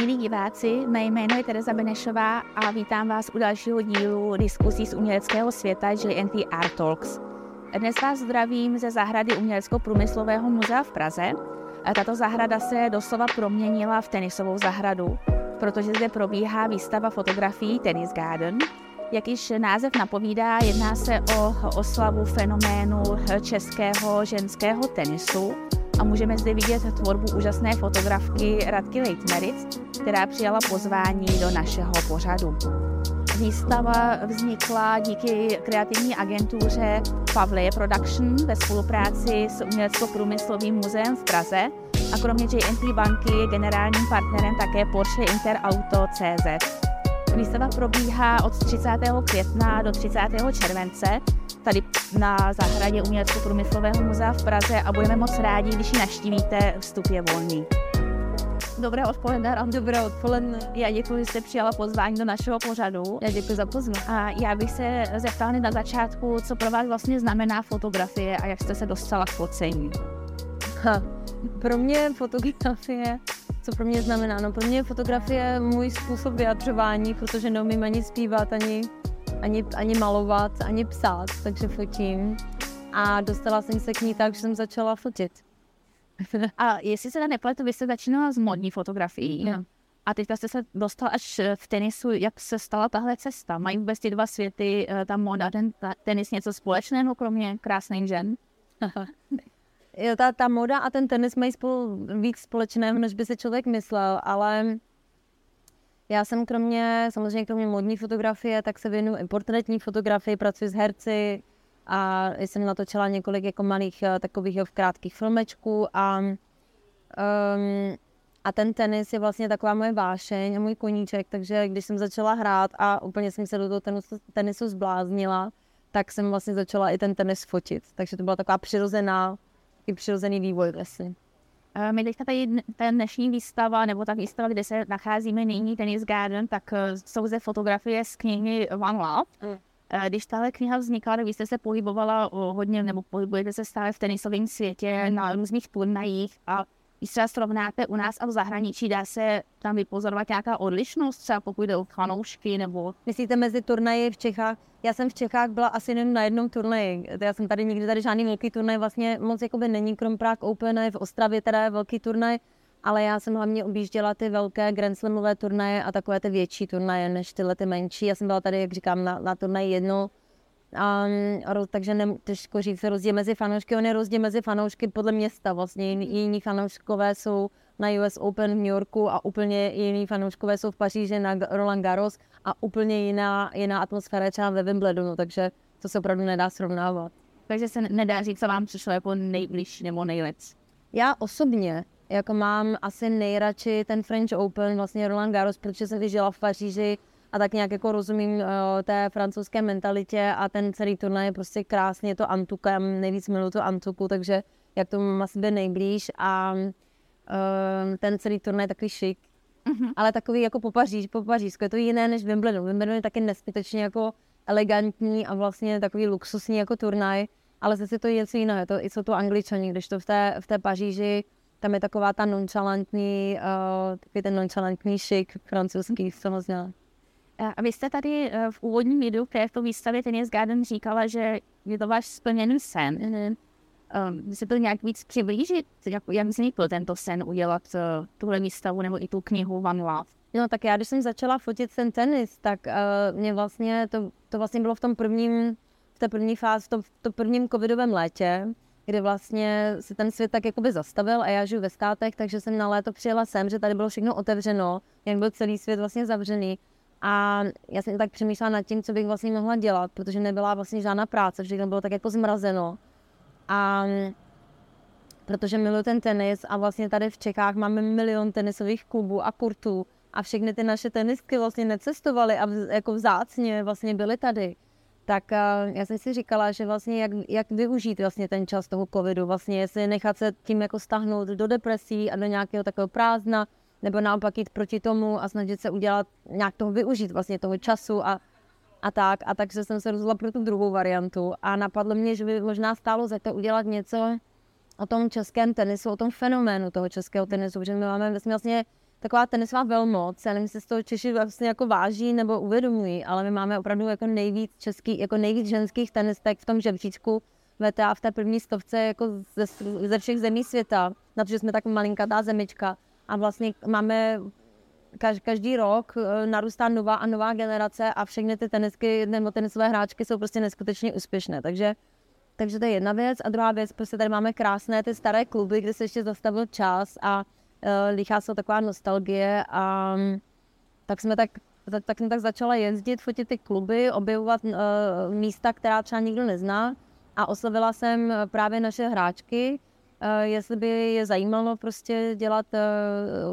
Milí diváci, mé jméno je Tereza Benešová a vítám vás u dalšího dílu diskusí z uměleckého světa GNT Art Talks. Dnes vás zdravím ze zahrady Umělecko-průmyslového muzea v Praze. Tato zahrada se doslova proměnila v tenisovou zahradu, protože zde probíhá výstava fotografií Tennis Garden. Jak již název napovídá, jedná se o oslavu fenoménu českého ženského tenisu, a můžeme zde vidět tvorbu úžasné fotografky Radky Leitmeric, která přijala pozvání do našeho pořadu. Výstava vznikla díky kreativní agentuře Pavleje Production ve spolupráci s Umělecko-průmyslovým muzeem v Praze a kromě JNT banky je generálním partnerem také Porsche Interauto CZ. Výstava probíhá od 30. května do 30. července tady na zahradě Umělecko-průmyslového muzea v Praze a budeme moc rádi, když ji naštívíte, vstup je volný. Dobré odpoledne, Ram. Dobré odpoledne. Já děkuji, že jste přijala pozvání do našeho pořadu. Já děkuji za pozvání. A já bych se zeptala na začátku, co pro vás vlastně znamená fotografie a jak jste se dostala k focení. Ha, pro mě fotografie co pro mě znamená? No pro mě fotografie můj způsob vyjadřování, protože neumím ani zpívat, ani, ani, ani malovat, ani psát, takže fotím. A dostala jsem se k ní tak, že jsem začala fotit. A jestli se nepletu, vy jste začínala s modní fotografií. No. A teďka jste se dostal až v tenisu. Jak se stala tahle cesta? Mají vůbec ty dva světy, eh, ta moda, ten tenis něco společného, kromě krásných žen? jo, ta, ta moda a ten tenis mají spolu víc společného, než by se člověk myslel, ale já jsem kromě, samozřejmě kromě modní fotografie, tak se věnuju i portrétní fotografii, pracuji s herci a jsem natočila několik jako malých eh, takových v krátkých filmečků a um, a ten tenis je vlastně taková moje vášeň a můj koníček, takže když jsem začala hrát a úplně jsem se do toho tenisu, tenisu zbláznila, tak jsem vlastně začala i ten tenis fotit. Takže to byla taková přirozená i přirozený vývoj vlastně. My teďka tady ta dnešní výstava, nebo ta výstava, kde se nacházíme nyní, Tennis Garden, tak eh, jsou zde fotografie z knihy One Love. Mm. Když tahle kniha vznikla, tak vy jste se pohybovala hodně, nebo pohybujete se stále v tenisovém světě na různých turnajích a když třeba srovnáte u nás a v zahraničí, dá se tam vypozorovat nějaká odlišnost, třeba pokud jde o fanoušky nebo... Myslíte mezi turnaji v Čechách? Já jsem v Čechách byla asi jen na jednom turnaji. Já jsem tady nikdy tady žádný velký turnaj vlastně moc jakoby není, krom Prague Open, v Ostravě teda je velký turnaj, ale já jsem hlavně objížděla ty velké Grand Slamové turnaje a takové ty větší turnaje než tyhle ty menší. Já jsem byla tady, jak říkám, na, na turnaji jednou Um, takže ne, těžko říct rozdíl mezi fanoušky. On je rozdíl mezi fanoušky podle města. Vlastně jiní, mhm. jiní fanouškové jsou na US Open v New Yorku a úplně jiní fanouškové jsou v Paříži na Roland Garros a úplně jiná, jiná atmosféra třeba ve Wimbledonu, takže to se opravdu nedá srovnávat. Takže se nedá říct, co vám přišlo jako nejbližší nebo nejlec. Já osobně jako mám asi nejradši ten French Open, vlastně Roland Garros, protože jsem žila v Paříži a tak nějak jako rozumím uh, té francouzské mentalitě a ten celý turnaj je prostě krásný, je to Antuka, já nejvíc miluji tu Antuku, takže jak tomu mám asi nejblíž a uh, ten celý turnaj je takový šik, mm-hmm. ale takový jako po Paříž, po Pařížsku, je to jiné než Wimbledon. Wimbledon je taky neskutečně jako elegantní a vlastně takový luxusní jako turnaj, ale zase to je něco jiného, to, jsou to angličani, když to v té, v té Paříži tam je taková ta nonchalantní, uh, takový ten nonchalantní šik francouzský, samozřejmě. A vy jste tady eh, v úvodním videu které v té výstavě Tennis Garden říkala, že je to váš splněný sen. Mm-hmm. Um, se to nějak víc přiblížit? Jak, jak vznikl tento sen udělat uh, tuhle výstavu nebo i tu knihu One Love? No tak já, když jsem začala fotit ten tenis, tak uh, mě vlastně, to, to vlastně bylo v tom prvním, v té první fázi, v tom, v tom prvním covidovém létě, kdy vlastně se ten svět tak jakoby zastavil a já žiju ve státech, takže jsem na léto přijela sem, že tady bylo všechno otevřeno, jak byl celý svět vlastně zavřený a já jsem tak přemýšlela nad tím, co bych vlastně mohla dělat, protože nebyla vlastně žádná práce, všechno bylo tak jako zmrazeno. A protože miluji ten tenis a vlastně tady v Čechách máme milion tenisových klubů a kurtů a všechny ty naše tenisky vlastně necestovaly a jako vzácně vlastně byly tady. Tak uh, já jsem si říkala, že vlastně jak, jak využít vlastně ten čas toho covidu, vlastně jestli nechat se tím jako stahnout do depresí a do nějakého takového prázdna, nebo naopak jít proti tomu a snažit se udělat, nějak toho využít vlastně toho času a, a tak. A takže jsem se rozhodla pro tu druhou variantu a napadlo mě, že by možná stálo za to udělat něco o tom českém tenisu, o tom fenoménu toho českého tenisu, protože my máme vlastně taková tenisová velmoc. Já nevím, jestli z toho Češi vlastně jako váží nebo uvědomují, ale my máme opravdu jako nejvíc český, jako nejvíc ženských tenistek v tom žebříčku VTA v té první stovce jako ze, ze všech zemí světa, na to, že jsme tak malinkatá zemička a vlastně máme každý rok eh, narůstá nová a nová generace a všechny ty tenisky nebo tenisové hráčky jsou prostě neskutečně úspěšné. Takže, takže to je jedna věc. A druhá věc, prostě tady máme krásné ty staré kluby, kde se ještě zastavil čas a uh, líchá se taková nostalgie a um, tak jsme tak tak jsem tak začala jezdit, fotit ty kluby, objevovat uh, místa, která třeba nikdo nezná a oslovila jsem právě naše hráčky, Eh, jestli by je zajímalo prostě dělat,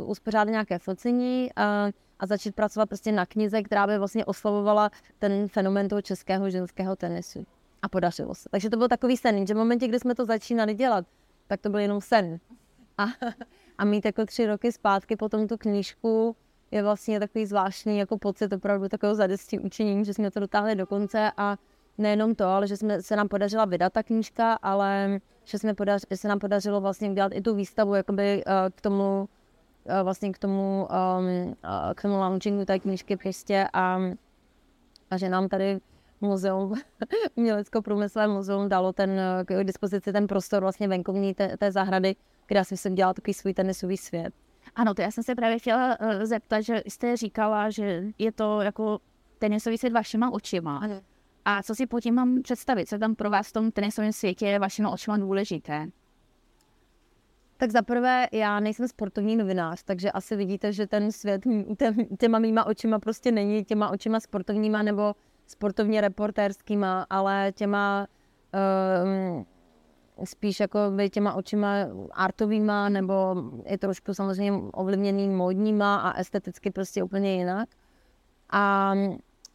uh, uspořádat nějaké focení a, a začít pracovat prostě na knize, která by vlastně oslovovala ten fenomén toho českého ženského tenisu. A podařilo se. Takže to byl takový sen, že v momentě, kdy jsme to začínali dělat, tak to byl jenom sen. A, a mít jako tři roky zpátky potom tu knížku je vlastně takový zvláštní jako pocit opravdu takového zadestí učinění, že jsme to dotáhli do konce a nejenom to, ale že jsme, se nám podařila vydat ta knížka, ale že, jsme podař, že se nám podařilo vlastně udělat i tu výstavu jakoby, uh, k tomu uh, vlastně k tomu, um, uh, k tomu launchingu té knížky prostě a, a že nám tady muzeum, umělecko-průmyslové muzeum dalo ten, k dispozici ten prostor vlastně venkovní té, té zahrady, kde já jsem si dělala takový svůj tenisový svět. Ano, to já jsem se právě chtěla zeptat, že jste říkala, že je to jako tenisový svět vašima očima. Ano. A co si pod tím mám představit? Co tam pro vás v tom tenisovém světě je vašima očima důležité? Tak zaprvé, já nejsem sportovní novinář, takže asi vidíte, že ten svět těma mýma očima prostě není těma očima sportovníma nebo sportovně reportérskýma, ale těma um, spíš jako by těma očima artovýma nebo je trošku samozřejmě ovlivněný módníma a esteticky prostě úplně jinak. A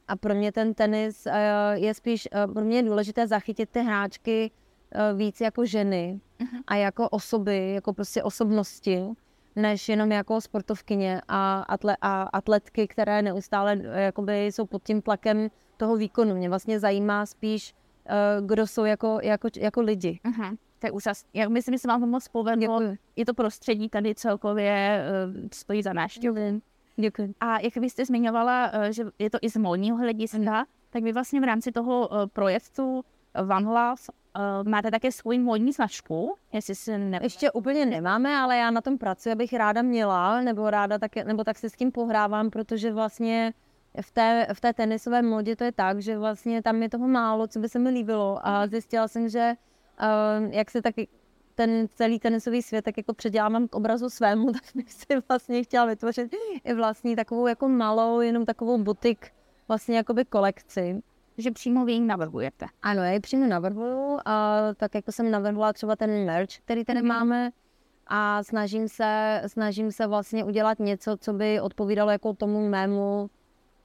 a pro mě ten tenis eh, je spíš, eh, pro mě je důležité zachytit ty hráčky eh, víc jako ženy uh-huh. a jako osoby, jako prostě osobnosti, než jenom jako sportovkyně a, atle, a atletky, které neustále jakoby jsou pod tím tlakem toho výkonu. Mě vlastně zajímá spíš, kdo jsou jako, jako, jako lidi. Uh-huh. To je úžas. Já myslím, že se vám to moc povedlo. Je to prostředí tady celkově stojí za návštěvu. Děkuji. A jak vy jste zmiňovala, eh, že je to i z módního hlediska, tak vy vlastně v rámci toho eh, projektu One Love máte také svůj módní značku, jestli si ne... Ještě úplně nemáme, ale já na tom pracuji, abych ráda měla, nebo ráda tak, nebo tak si s tím pohrávám, protože vlastně v té, v té tenisové modě to je tak, že vlastně tam je toho málo, co by se mi líbilo a mhm. zjistila jsem, že uh, jak se taky ten celý tenisový svět tak jako předělávám k obrazu svému, tak bych si vlastně chtěla vytvořit i vlastní takovou jako malou, jenom takovou butik, vlastně jakoby kolekci. Že přímo vy ji navrhujete. Ano, já ji přímo navrhuju a tak jako jsem navrhla třeba ten merch, který tady mm-hmm. máme a snažím se, snažím se vlastně udělat něco, co by odpovídalo jako tomu mému,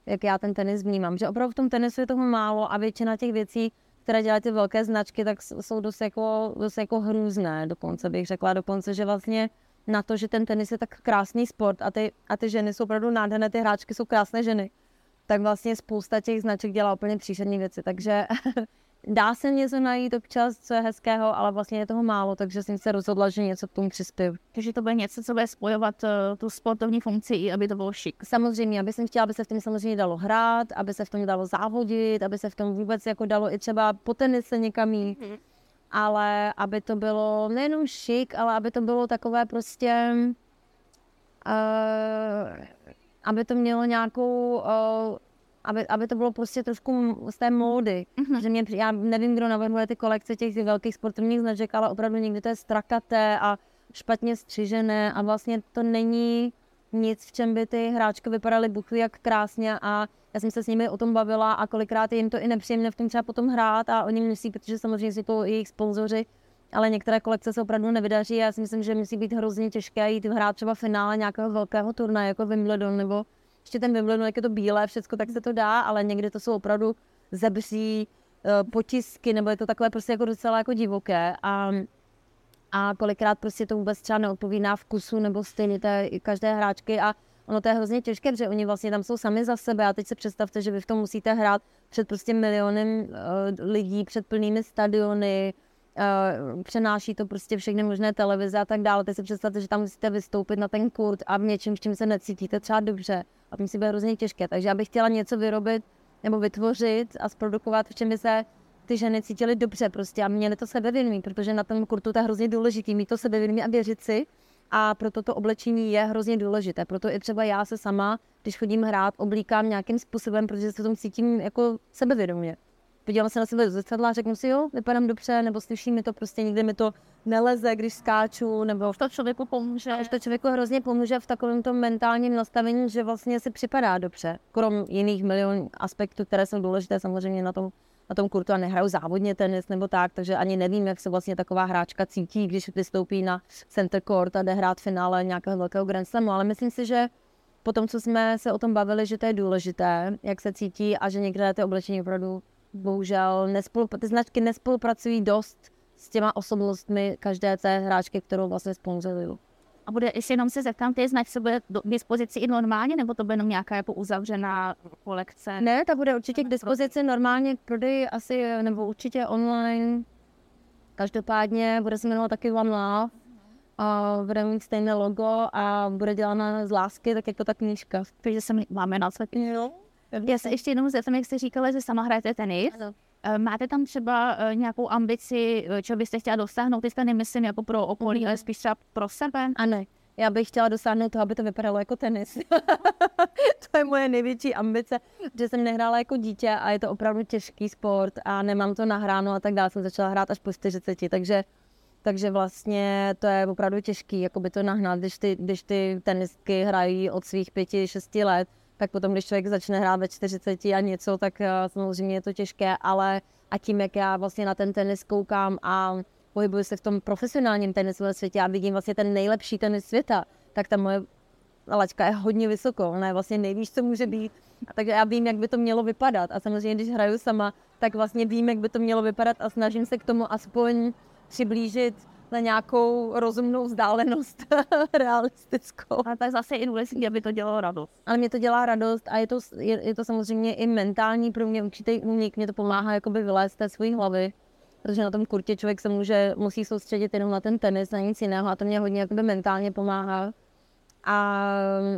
jak já ten tenis vnímám. Že opravdu v tom tenisu je toho málo a většina těch věcí které dělají ty velké značky, tak jsou dost jako, dost jako hrůzné dokonce, bych řekla. Dokonce, že vlastně na to, že ten tenis je tak krásný sport a ty, a ty ženy jsou opravdu nádherné, ty hráčky jsou krásné ženy, tak vlastně spousta těch značek dělá úplně příšerné věci, takže dá se něco najít občas, co je hezkého, ale vlastně je toho málo, takže jsem se rozhodla, že něco k tomu přispěju. Takže to bude něco, co bude spojovat uh, tu sportovní funkci, i aby to bylo šik. Samozřejmě, aby jsem chtěla, aby se v tom samozřejmě dalo hrát, aby se v tom dalo závodit, aby se v tom vůbec jako dalo i třeba po tenise někam jít. Mm-hmm. Ale aby to bylo nejenom šik, ale aby to bylo takové prostě... Uh, aby to mělo nějakou uh, aby, aby to bylo prostě trošku z té módy. Mm-hmm. Že mě, já nevím, kdo navrhuje ty kolekce těch velkých sportovních značek, ale opravdu někdy to je strakaté a špatně střižené a vlastně to není nic, v čem by ty hráčky vypadaly buchví jak krásně a já jsem se s nimi o tom bavila a kolikrát je jim to i nepříjemné v tom třeba potom hrát a oni musí, protože samozřejmě jsou to jejich sponzoři, ale některé kolekce se opravdu nevydaří a já si myslím, že musí být hrozně těžké jít hrát třeba finále nějakého velkého turnaje jako Wimbledon nebo ještě ten Wimbledon, jak je to bílé, všechno, tak se to dá, ale někdy to jsou opravdu zebří, eh, potisky, nebo je to takové prostě jako docela jako divoké a, a kolikrát prostě to vůbec třeba neodpovídá vkusu nebo stejně té každé hráčky a ono to je hrozně těžké, protože oni vlastně tam jsou sami za sebe a teď se představte, že vy v tom musíte hrát před prostě milionem uh, lidí, před plnými stadiony, Uh, přenáší to prostě všechny možné televize a tak dále. Teď si představte, že tam musíte vystoupit na ten kurt a v něčem, s čím se necítíte třeba dobře. A to musí být hrozně těžké. Takže já bych chtěla něco vyrobit nebo vytvořit a zprodukovat, v čem by se ty ženy cítily dobře prostě a měly to sebevědomí, protože na tom kurtu to je hrozně důležitý, mít to sebevědomí a věřit si. A proto to oblečení je hrozně důležité. Proto i třeba já se sama, když chodím hrát, oblíkám nějakým způsobem, protože se tom cítím jako sebevědomě podívám se na sebe do zrcadla a řeknu si, jo, vypadám dobře, nebo slyší mi to prostě, nikdy mi to neleze, když skáču, nebo to člověku pomůže. To člověku hrozně pomůže v takovém tom mentálním nastavení, že vlastně si připadá dobře. Krom jiných milion aspektů, které jsou důležité samozřejmě na tom, na tom kurtu a nehraju závodně tenis nebo tak, takže ani nevím, jak se vlastně taková hráčka cítí, když vystoupí na center court a jde hrát finále nějakého velkého Grand Slamu, ale myslím si, že po tom, co jsme se o tom bavili, že to je důležité, jak se cítí a že některé ty oblečení opravdu bohužel nespolu, ty značky nespolupracují dost s těma osobnostmi každé té hráčky, kterou vlastně sponzorují. A bude, jestli jenom se zeptám, ty značky bude k dispozici i normálně, nebo to bude jenom nějaká jako uzavřená kolekce? Ne, ta bude určitě k dispozici normálně k prodeji asi, nebo určitě online. Každopádně bude se jmenovat taky One Love. A bude mít stejné logo a bude dělána z lásky, tak jako ta knížka. Takže se máme na Jo. Já se ještě jenom zeptám, jak jste říkala, že sama hrajete tenis. Ano. Eh, máte tam třeba eh, nějakou ambici, eh, co byste chtěla dosáhnout? Teďka nemyslím jako pro okolí, mm. ale spíš třeba pro sebe? Ano. Já bych chtěla dosáhnout toho, aby to vypadalo jako tenis. to je moje největší ambice, že jsem nehrála jako dítě a je to opravdu těžký sport a nemám to nahráno a tak dále. Jsem začala hrát až po 40, takže takže vlastně to je opravdu těžký, jako by to nahnat, když ty, když ty tenistky hrají od svých pěti, šesti let tak potom, když člověk začne hrát ve 40 a něco, tak uh, samozřejmě je to těžké, ale a tím, jak já vlastně na ten tenis koukám a pohybuji se v tom profesionálním tenisovém světě a vidím vlastně ten nejlepší tenis světa, tak ta moje laťka je hodně vysoko, ona je vlastně nejvíc, co může být. Takže já vím, jak by to mělo vypadat. A samozřejmě, když hraju sama, tak vlastně vím, jak by to mělo vypadat a snažím se k tomu aspoň přiblížit na nějakou rozumnou vzdálenost realistickou. A tak zase i důležité, aby to dělalo radost. Ale mě to dělá radost a je to, je, je to samozřejmě i mentální pro mě určitý únik. Mě to pomáhá jakoby vylézt z té své hlavy, protože na tom kurtě člověk se může, musí soustředit jenom na ten tenis, na nic jiného a to mě hodně jakoby mentálně pomáhá. A,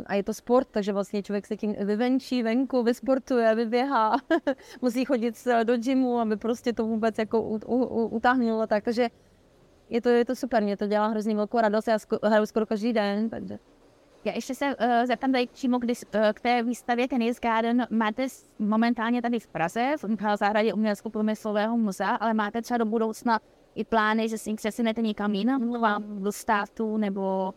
a je to sport, takže vlastně člověk se tím vyvenčí venku, vysportuje, vyběhá, musí chodit do gymu, aby prostě to vůbec jako utáhnulo. Tak, takže je to, je to super, mě to dělá hrozně velkou radost, já sko- hraju skoro každý den, takže. Já ještě se uh, zeptám tady přímo k, uh, k té výstavě Tennis Garden. Máte momentálně tady v Praze, v zahradě umělecko-průmyslového muzea, ale máte třeba do budoucna i plány, že si přesunete někam jinam, vám do státu nebo...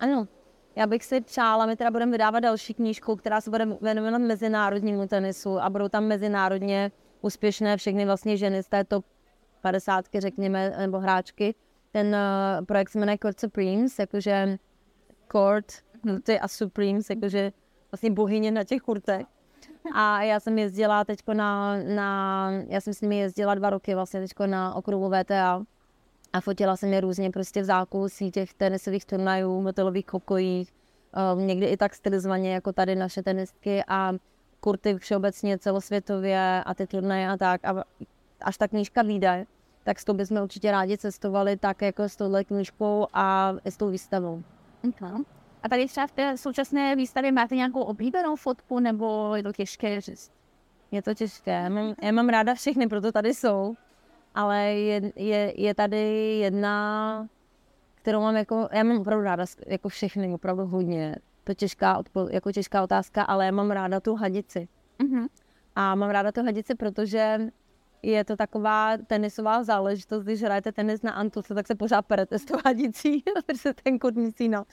Ano, já bych si přála, my teda budeme vydávat další knížku, která se bude věnovat mezinárodnímu tenisu a budou tam mezinárodně úspěšné všechny vlastně ženy z této padesátky, řekněme, nebo hráčky. Ten uh, projekt se jmenuje Court Supremes, jakože Court, kurty a Supremes, jakože vlastně bohyně na těch kurtech. A já jsem jezdila teď na, na, já jsem s nimi jezdila dva roky vlastně teď na okruhu VTA a fotila jsem je různě prostě v zákulisí těch tenisových turnajů, motelových hokojích, um, někdy i tak stylizovaně jako tady naše tenistky a kurty všeobecně celosvětově a ty turnaje a tak. A až ta knížka vyjde, tak s tou bychom určitě rádi cestovali tak jako s touhle knížkou a s tou výstavou. Okay. A tady třeba v té současné výstavě máte nějakou oblíbenou fotku, nebo je to těžké říct? Je to těžké. Já mám, já mám ráda všechny, proto tady jsou. Ale je, je, je tady jedna, kterou mám jako, já mám opravdu ráda jako všechny, opravdu hodně. To je těžká, jako těžká otázka, ale já mám ráda tu hadici. Uh-huh. A mám ráda tu hadici, protože je to taková tenisová záležitost, když hrajete tenis na Antuce, tak se pořád perete s tou hadicí, protože ten kut musí no,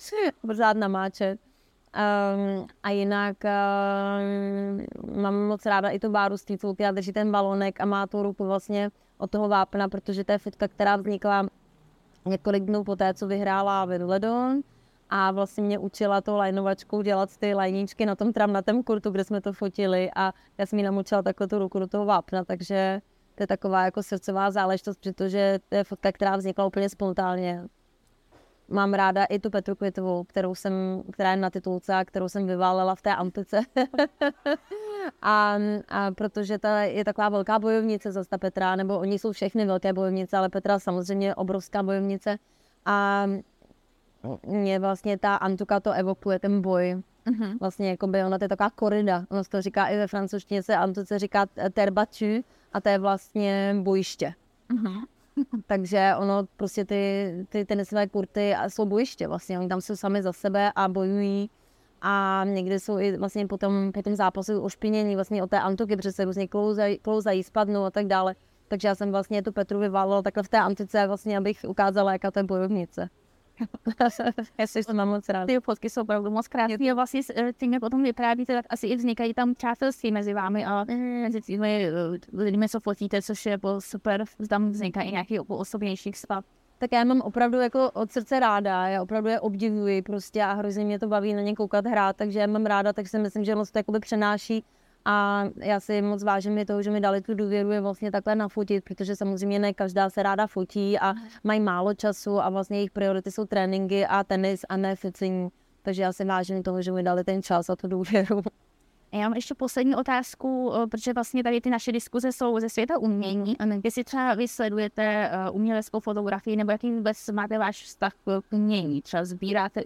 pořád namáčet. Um, a jinak um, mám moc ráda i tu báru titulky a drží ten balonek a má tu ruku vlastně od toho vápna, protože to je fotka, která vznikla několik dnů poté, co vyhrála Wimbledon a vlastně mě učila to lajnovačkou dělat ty lajníčky na tom tramnatém kurtu, kde jsme to fotili a já jsem jí namočila takhle tu ruku do toho vápna, takže to je taková jako srdcová záležitost, protože to je fotka, která vznikla úplně spontánně. Mám ráda i tu Petru Květovou, kterou jsem, která je na titulce a kterou jsem vyválela v té antice. A, a protože ta je taková velká bojovnice zase ta Petra, nebo oni jsou všechny velké bojovnice, ale Petra samozřejmě obrovská bojovnice. A mě vlastně ta Antuka to evokuje, ten boj. Uh-huh. Vlastně jako by ona to je taková korida. Ono se to říká i ve francouzštině se Antuce říká terbatu a to je vlastně bojiště. Uh-huh. Takže ono prostě ty, ty tenisové kurty jsou bojiště vlastně. Oni tam jsou sami za sebe a bojují a někdy jsou i vlastně potom, po tom zápasu ošpinění vlastně o té Antuky, protože se různě klouzají, klouzají, spadnou a tak dále. Takže já jsem vlastně tu Petru vyválila takhle v té antice, vlastně, abych ukázala, jaká to je bojovnice. Já si to mám moc rád. Ty fotky jsou opravdu moc krásné. A vlastně eh, tím, jak potom vyprávíte, tak asi i vznikají tam přátelství mezi vámi a mm. mezi těmi eh, lidmi, co fotíte, což je jako super. Tam vznikají nějaký osobnější vztah tak já mám opravdu jako od srdce ráda, já opravdu je obdivuji prostě a hrozně mě to baví na ně koukat hrát, takže já mám ráda, takže si myslím, že moc to jakoby přenáší a já si moc vážím je toho, že mi dali tu důvěru je vlastně takhle nafotit, protože samozřejmě ne každá se ráda fotí a mají málo času a vlastně jejich priority jsou tréninky a tenis a ne focení. Takže já si vážím toho, že mi dali ten čas a tu důvěru. Já mám ještě poslední otázku, eh, protože vlastně tady ty naše diskuze jsou ze světa umění. Jestli třeba vy sledujete eh, uměleckou fotografii, nebo jaký vůbec máte váš vztah k umění? Třeba sbíráte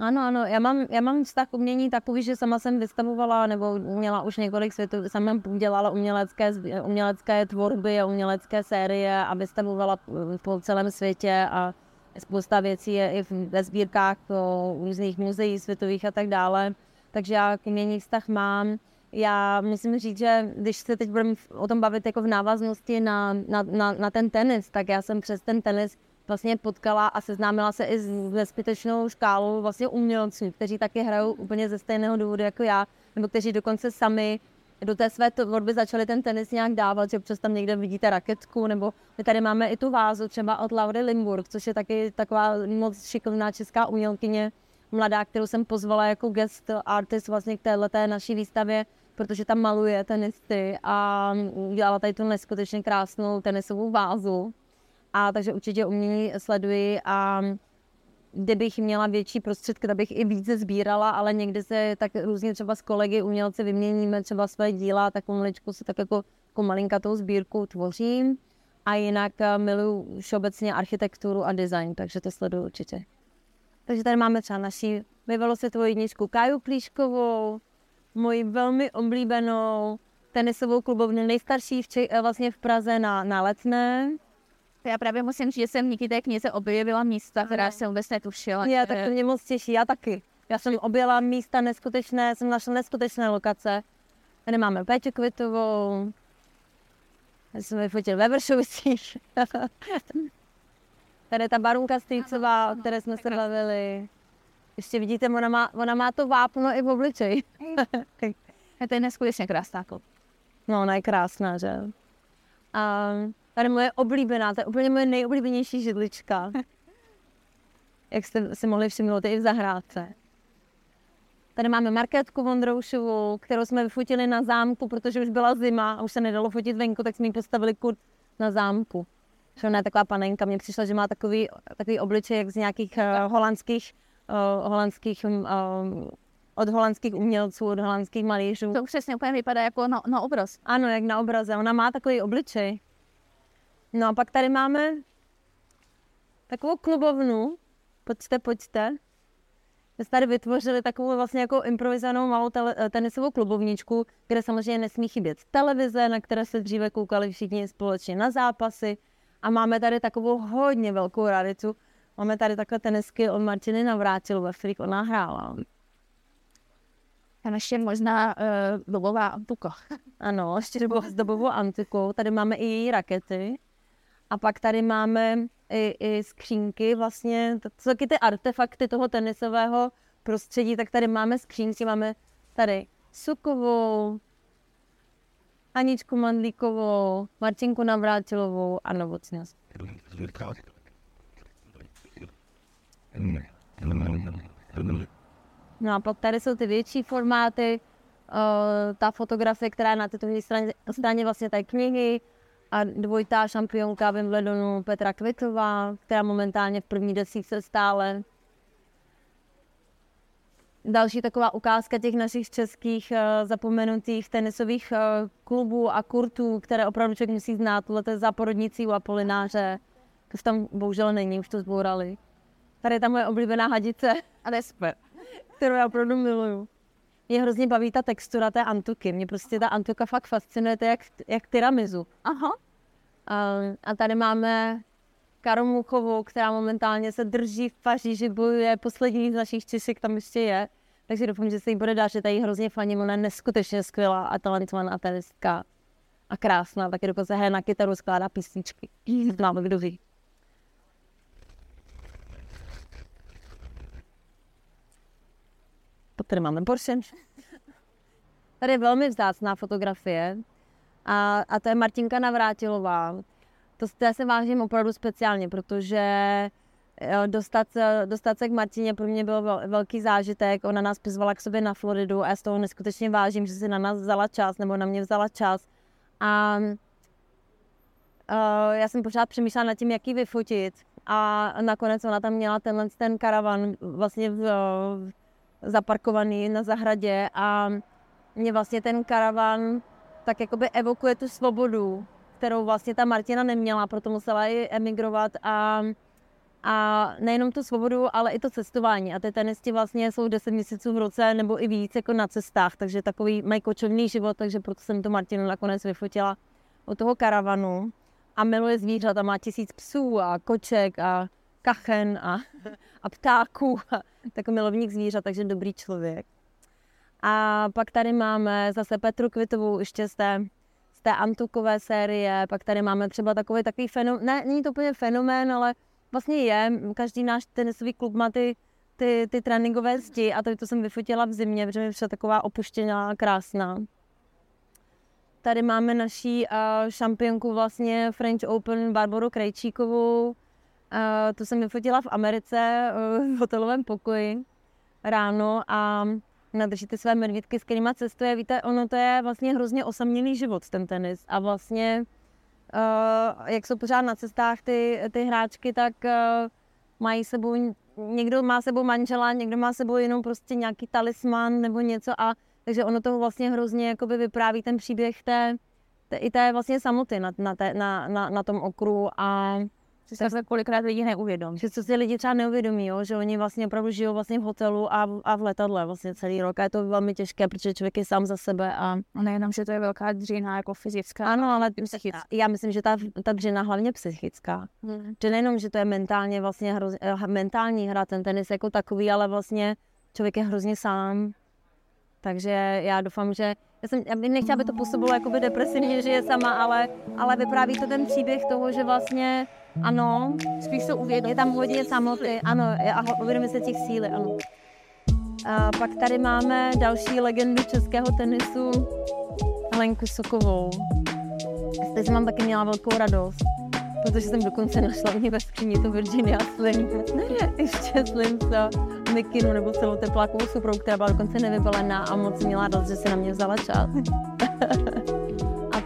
ano, ano, já mám, já mám vztah k umění takový, že sama jsem vystavovala nebo měla už několik světů, sama dělala umělecké, umělecké tvorby a umělecké série a vystavovala po celém světě a spousta věcí je i ve sbírkách různých muzeí světových a tak dále takže já k umění vztah mám. Já musím říct, že když se teď budeme o tom bavit jako v návaznosti na, na, na, na ten tenis, tak já jsem přes ten tenis vlastně potkala a seznámila se i s neskutečnou škálou vlastně umělců, kteří taky hrajou úplně ze stejného důvodu jako já, nebo kteří dokonce sami do té své tvorby začali ten tenis nějak dávat, že občas tam někde vidíte raketku, nebo my tady máme i tu vázu třeba od Laury Limburg, což je taky taková moc šikovná česká umělkyně, mladá, kterou jsem pozvala jako guest artist vlastně k této naší výstavě, protože tam maluje tenisty a udělala tady tu neskutečně krásnou tenisovou vázu. A takže určitě umění sleduji a kdybych měla větší prostředky, tak bych i více sbírala, ale někdy se tak různě třeba s kolegy umělci vyměníme třeba své díla, tak maličku se tak jako, jako malinkatou sbírku tvořím. A jinak eh, miluji všeobecně architekturu a design, takže to sleduju určitě. Takže tady máme třeba naši bývalou světovou jedničku Káju Klíškovou, moji velmi oblíbenou tenisovou klubovnu, nejstarší v Čech, eh, vlastně v Praze na, na Letné. Já právě musím říct, že jsem díky té knize objevila místa, která jsem vůbec netušila. Já, tak to mě moc těší, já taky. Já jsem objela místa neskutečné, jsem našla neskutečné lokace. Tady máme Péťu Kvitovou, já jsem vyfotil ve Vršovicích. Tady je ta barunka Stýcová, o které jsme se bavili. Ještě vidíte, ona má, ona má to vápno i v obličeji. to je neskutečně krásná klub. No, ona je krásná, že? A tady moje oblíbená, to je úplně moje nejoblíbenější židlička. Jak jste si mohli všimnout i v zahrádce. Tady máme Markétku Vondroušovou, kterou jsme vyfotili na zámku, protože už byla zima a už se nedalo fotit venku, tak jsme ji postavili kurt na zámku že ona je taková panenka. Mně přišlo, že má takový, takový obličej, jak z nějakých uh, holandských, uh, holandských um, od holandských umělců, od holandských malířů. To přesně úplně vypadá jako na, na obraz. Ano, jak na obraze. Ona má takový obličej. No a pak tady máme takovou klubovnu. Pojďte, pojďte. My jsme tady vytvořili takovou vlastně jako improvizovanou malou tele, tenisovou klubovničku, kde samozřejmě nesmí chybět televize, na které se dříve koukali všichni společně na zápasy. A máme tady takovou hodně velkou raritu. Máme tady takové tenisky od Martiny Navrátilové, ve kterých ona hrála. A ještě možná uh, dobová antuka. Ano, ještě s dobovou antikou. Tady máme i její rakety. A pak tady máme i, i skřínky, vlastně, to jsou taky ty artefakty toho tenisového prostředí, tak tady máme skřínky, máme tady sukovou, Aničku Mandlíkovou, Martinku Navrátilovou a Novocnost. No a pak tady jsou ty větší formáty, uh, ta fotografie, která je na této straně, straně vlastně té knihy a dvojitá šampionka Wimbledonu Petra Kvitová, která momentálně v první desíce stále. další taková ukázka těch našich českých uh, zapomenutých tenisových uh, klubů a kurtů, které opravdu člověk musí znát. Tohle je záporodnicí u Apolináře. To tam bohužel není, už to zbourali. Tady je ta moje oblíbená hadice. A to je super. Kterou já opravdu miluju. Mě hrozně baví ta textura té antuky. Mě prostě ta antuka fakt fascinuje, to je jak, jak tiramisu. Aha. A, a tady máme Karu Muchovou, která momentálně se drží v Paříži, bojuje, poslední z našich Češek tam ještě je. Takže doufám, že se jí bude dát, že tady hrozně faním, ona je neskutečně skvělá a talentovaná tenistka. A krásná, taky dokonce hraje na kytaru, skládá písničky. Znám, kdo ví. Tady máme Porsche. Tady je velmi vzácná fotografie a, a to je Martinka Navrátilová. To, já se vážím opravdu speciálně, protože eh, dostat, dostat se k Martině pro mě byl velký zážitek. Ona nás pozvala k sobě na Floridu a já z toho neskutečně vážím, že si na nás vzala čas, nebo na mě vzala čas. A uh, já jsem pořád přemýšlela nad tím, jak ji vyfotit. A nakonec ona tam měla tenhle ten karavan vlastně v, v, zaparkovaný na zahradě a mě vlastně ten karavan tak jakoby evokuje tu svobodu, kterou vlastně ta Martina neměla, proto musela i emigrovat a, a nejenom tu svobodu, ale i to cestování. A ty tenisti vlastně jsou 10 měsíců v roce nebo i víc jako na cestách, takže takový mají kočovný život, takže proto jsem to Martinu nakonec vyfotila od toho karavanu a miluje zvířata, má tisíc psů a koček a kachen a, a ptáků, takový milovník zvířat, takže dobrý člověk. A pak tady máme zase Petru Kvitovou ještě z té, z té Antukové série, pak tady máme třeba takový takový fenomén, ne, není to úplně fenomén, ale vlastně je, každý náš tenisový klub má ty, ty, ty tréninkové zdi a tady to jsem vyfotila v zimě, protože mi přišla taková opuštěná, krásná. Tady máme naší uh, šampionku vlastně French Open Barboru Krejčíkovou. Tu jsem vyfotila v Americe uh, v hotelovém pokoji ráno a nadržíte své medvídky, s kterými cestuje. Víte, ono to je vlastně hrozně osamělý život, ten tenis. A vlastně, uh, jak jsou pořád na cestách ty, ty hráčky, tak uh, mají sebou, někdo má sebou manžela, někdo má sebou jenom prostě nějaký talisman nebo něco a takže ono toho vlastně hrozně jakoby vypráví ten příběh té, té i té vlastně samoty na, na, té, na, na, na tom okruhu a se tak kolikrát lidi neuvědomí. Že co si lidi třeba neuvědomí, jo? že oni vlastně opravdu žijou vlastně v hotelu a, a v letadle vlastně celý rok a je to velmi těžké, protože člověk je sám za sebe a... a nejenom, že to je velká dřina jako fyzická, ano, ale psychická. Já myslím, že ta, ta dřina hlavně psychická. Hmm. Že nejenom, že to je mentálně vlastně hroz, eh, mentální hra, ten tenis jako takový, ale vlastně člověk je hrozně sám. Takže já doufám, že já, jsem, já bych nechtěla, aby to působilo jako depresivně, že je sama, ale, ale vypráví to ten příběh toho, že vlastně ano, spíš to uvědomí. Je tam hodně samoty, ano, a uvědomí se těch síly, ano. A pak tady máme další legendu českého tenisu, Helenku Sokovou. Teď jsem mám taky měla velkou radost, protože jsem dokonce našla mě ve skříni to Virginia Slim. Ještě Slim s mikinu nebo celou teplákovou suprou, která byla dokonce nevybalená a moc měla radost, že se na mě vzala čas.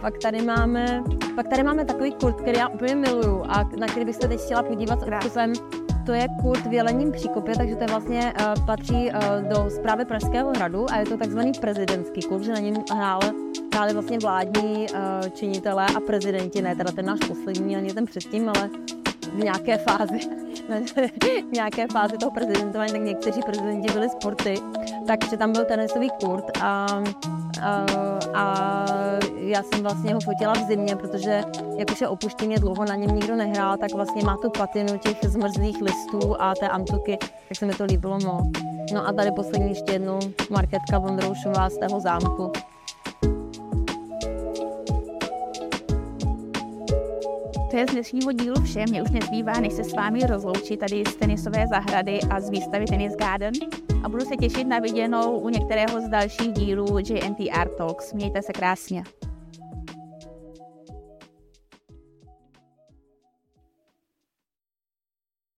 Pak tady máme, pak tady máme takový kurt, který já úplně miluju a na který bych se teď chtěla podívat způsobem. To je kult v Jelením příkopě, takže to je vlastně uh, patří uh, do zprávy Pražského hradu a je to takzvaný prezidentský kult, že na něm hrál, hráli vlastně vládní uh, činitelé a prezidenti, ne teda ten náš poslední, ani ten předtím, ale v nějaké fázi, v nějaké fázi toho prezidentování, tak někteří prezidenti byli sporty, takže tam byl tenisový kurt a, a, a já jsem vlastně ho fotila v zimě, protože jak už je opuštěně dlouho na něm nikdo nehrál, tak vlastně má tu patinu těch zmrzlých listů a té antuky, tak se mi to líbilo moc. No a tady poslední ještě jednou Marketka Vondroušová z tého zámku. To je z dnešního dílu vše. Mě už nezbývá, než se s vámi rozloučit tady z tenisové zahrady a z výstavy Tennis Garden. A budu se těšit na viděnou u některého z dalších dílů JNT Art Talks. Mějte se krásně.